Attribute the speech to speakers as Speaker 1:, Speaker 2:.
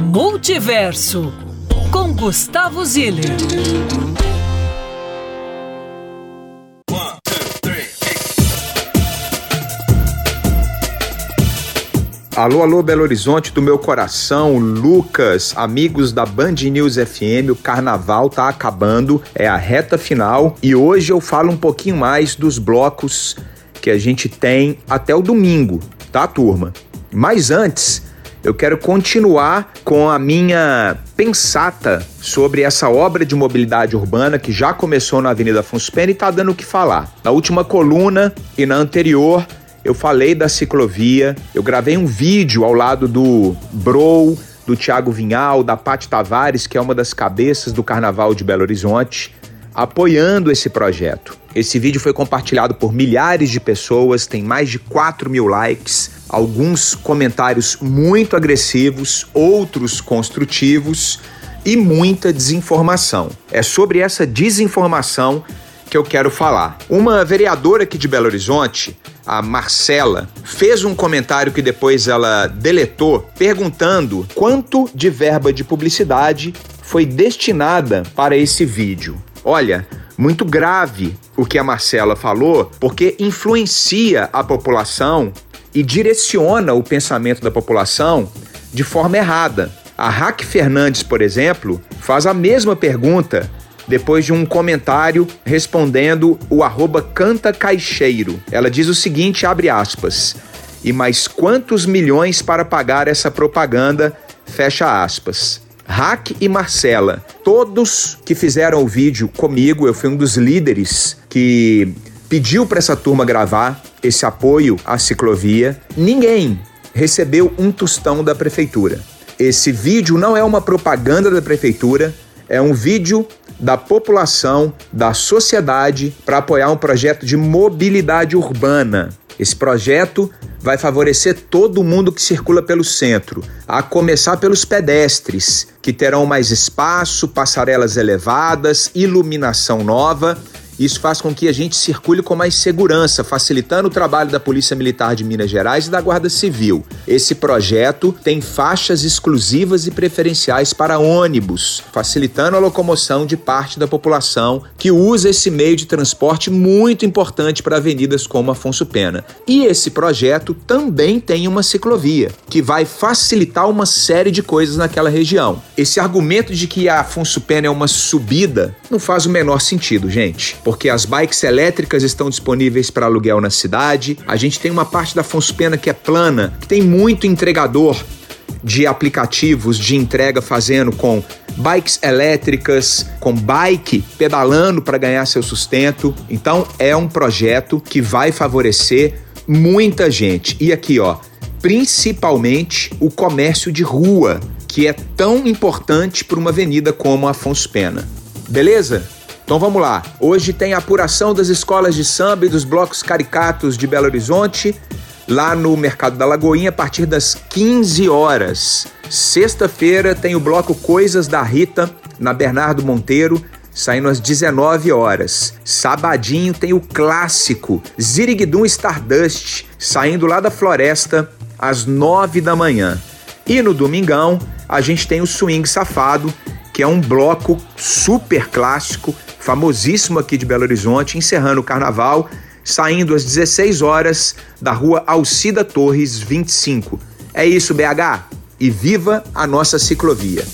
Speaker 1: Multiverso com Gustavo Ziller.
Speaker 2: Alô, alô, Belo Horizonte do meu coração, Lucas, amigos da Band News FM, o carnaval tá acabando, é a reta final e hoje eu falo um pouquinho mais dos blocos que a gente tem até o domingo, tá, turma? Mas antes, eu quero continuar com a minha pensata sobre essa obra de mobilidade urbana que já começou na Avenida Afonso Pena e tá dando o que falar. Na última coluna e na anterior, eu falei da ciclovia, eu gravei um vídeo ao lado do Bro, do Tiago Vinhal, da Pati Tavares, que é uma das cabeças do Carnaval de Belo Horizonte, apoiando esse projeto. Esse vídeo foi compartilhado por milhares de pessoas, tem mais de 4 mil likes, alguns comentários muito agressivos, outros construtivos e muita desinformação. É sobre essa desinformação que eu quero falar. Uma vereadora aqui de Belo Horizonte a Marcela, fez um comentário que depois ela deletou, perguntando quanto de verba de publicidade foi destinada para esse vídeo. Olha, muito grave o que a Marcela falou, porque influencia a população e direciona o pensamento da população de forma errada. A Raque Fernandes, por exemplo, faz a mesma pergunta depois de um comentário respondendo o arroba Canta Caixeiro. Ela diz o seguinte, abre aspas, e mais quantos milhões para pagar essa propaganda, fecha aspas. Hack e Marcela, todos que fizeram o vídeo comigo, eu fui um dos líderes que pediu para essa turma gravar esse apoio à ciclovia. Ninguém recebeu um tostão da prefeitura. Esse vídeo não é uma propaganda da prefeitura, é um vídeo da população, da sociedade, para apoiar um projeto de mobilidade urbana. Esse projeto vai favorecer todo mundo que circula pelo centro, a começar pelos pedestres, que terão mais espaço, passarelas elevadas, iluminação nova isso faz com que a gente circule com mais segurança, facilitando o trabalho da Polícia Militar de Minas Gerais e da Guarda Civil. Esse projeto tem faixas exclusivas e preferenciais para ônibus, facilitando a locomoção de parte da população que usa esse meio de transporte muito importante para avenidas como Afonso Pena. E esse projeto também tem uma ciclovia, que vai facilitar uma série de coisas naquela região. Esse argumento de que a Afonso Pena é uma subida não faz o menor sentido, gente porque as bikes elétricas estão disponíveis para aluguel na cidade. A gente tem uma parte da Afonso Pena que é plana, que tem muito entregador de aplicativos de entrega fazendo com bikes elétricas, com bike pedalando para ganhar seu sustento. Então é um projeto que vai favorecer muita gente. E aqui, ó, principalmente o comércio de rua, que é tão importante para uma avenida como Afonso Pena. Beleza? Então vamos lá. Hoje tem apuração das escolas de samba e dos blocos caricatos de Belo Horizonte, lá no Mercado da Lagoinha, a partir das 15 horas. Sexta-feira tem o bloco Coisas da Rita, na Bernardo Monteiro, saindo às 19 horas. Sabadinho tem o clássico Ziriguidum Stardust, saindo lá da floresta às 9 da manhã. E no domingão, a gente tem o Swing Safado, que é um bloco super clássico famosíssimo aqui de Belo Horizonte, encerrando o carnaval, saindo às 16 horas da rua Alcida Torres 25. É isso, BH, e viva a nossa ciclovia!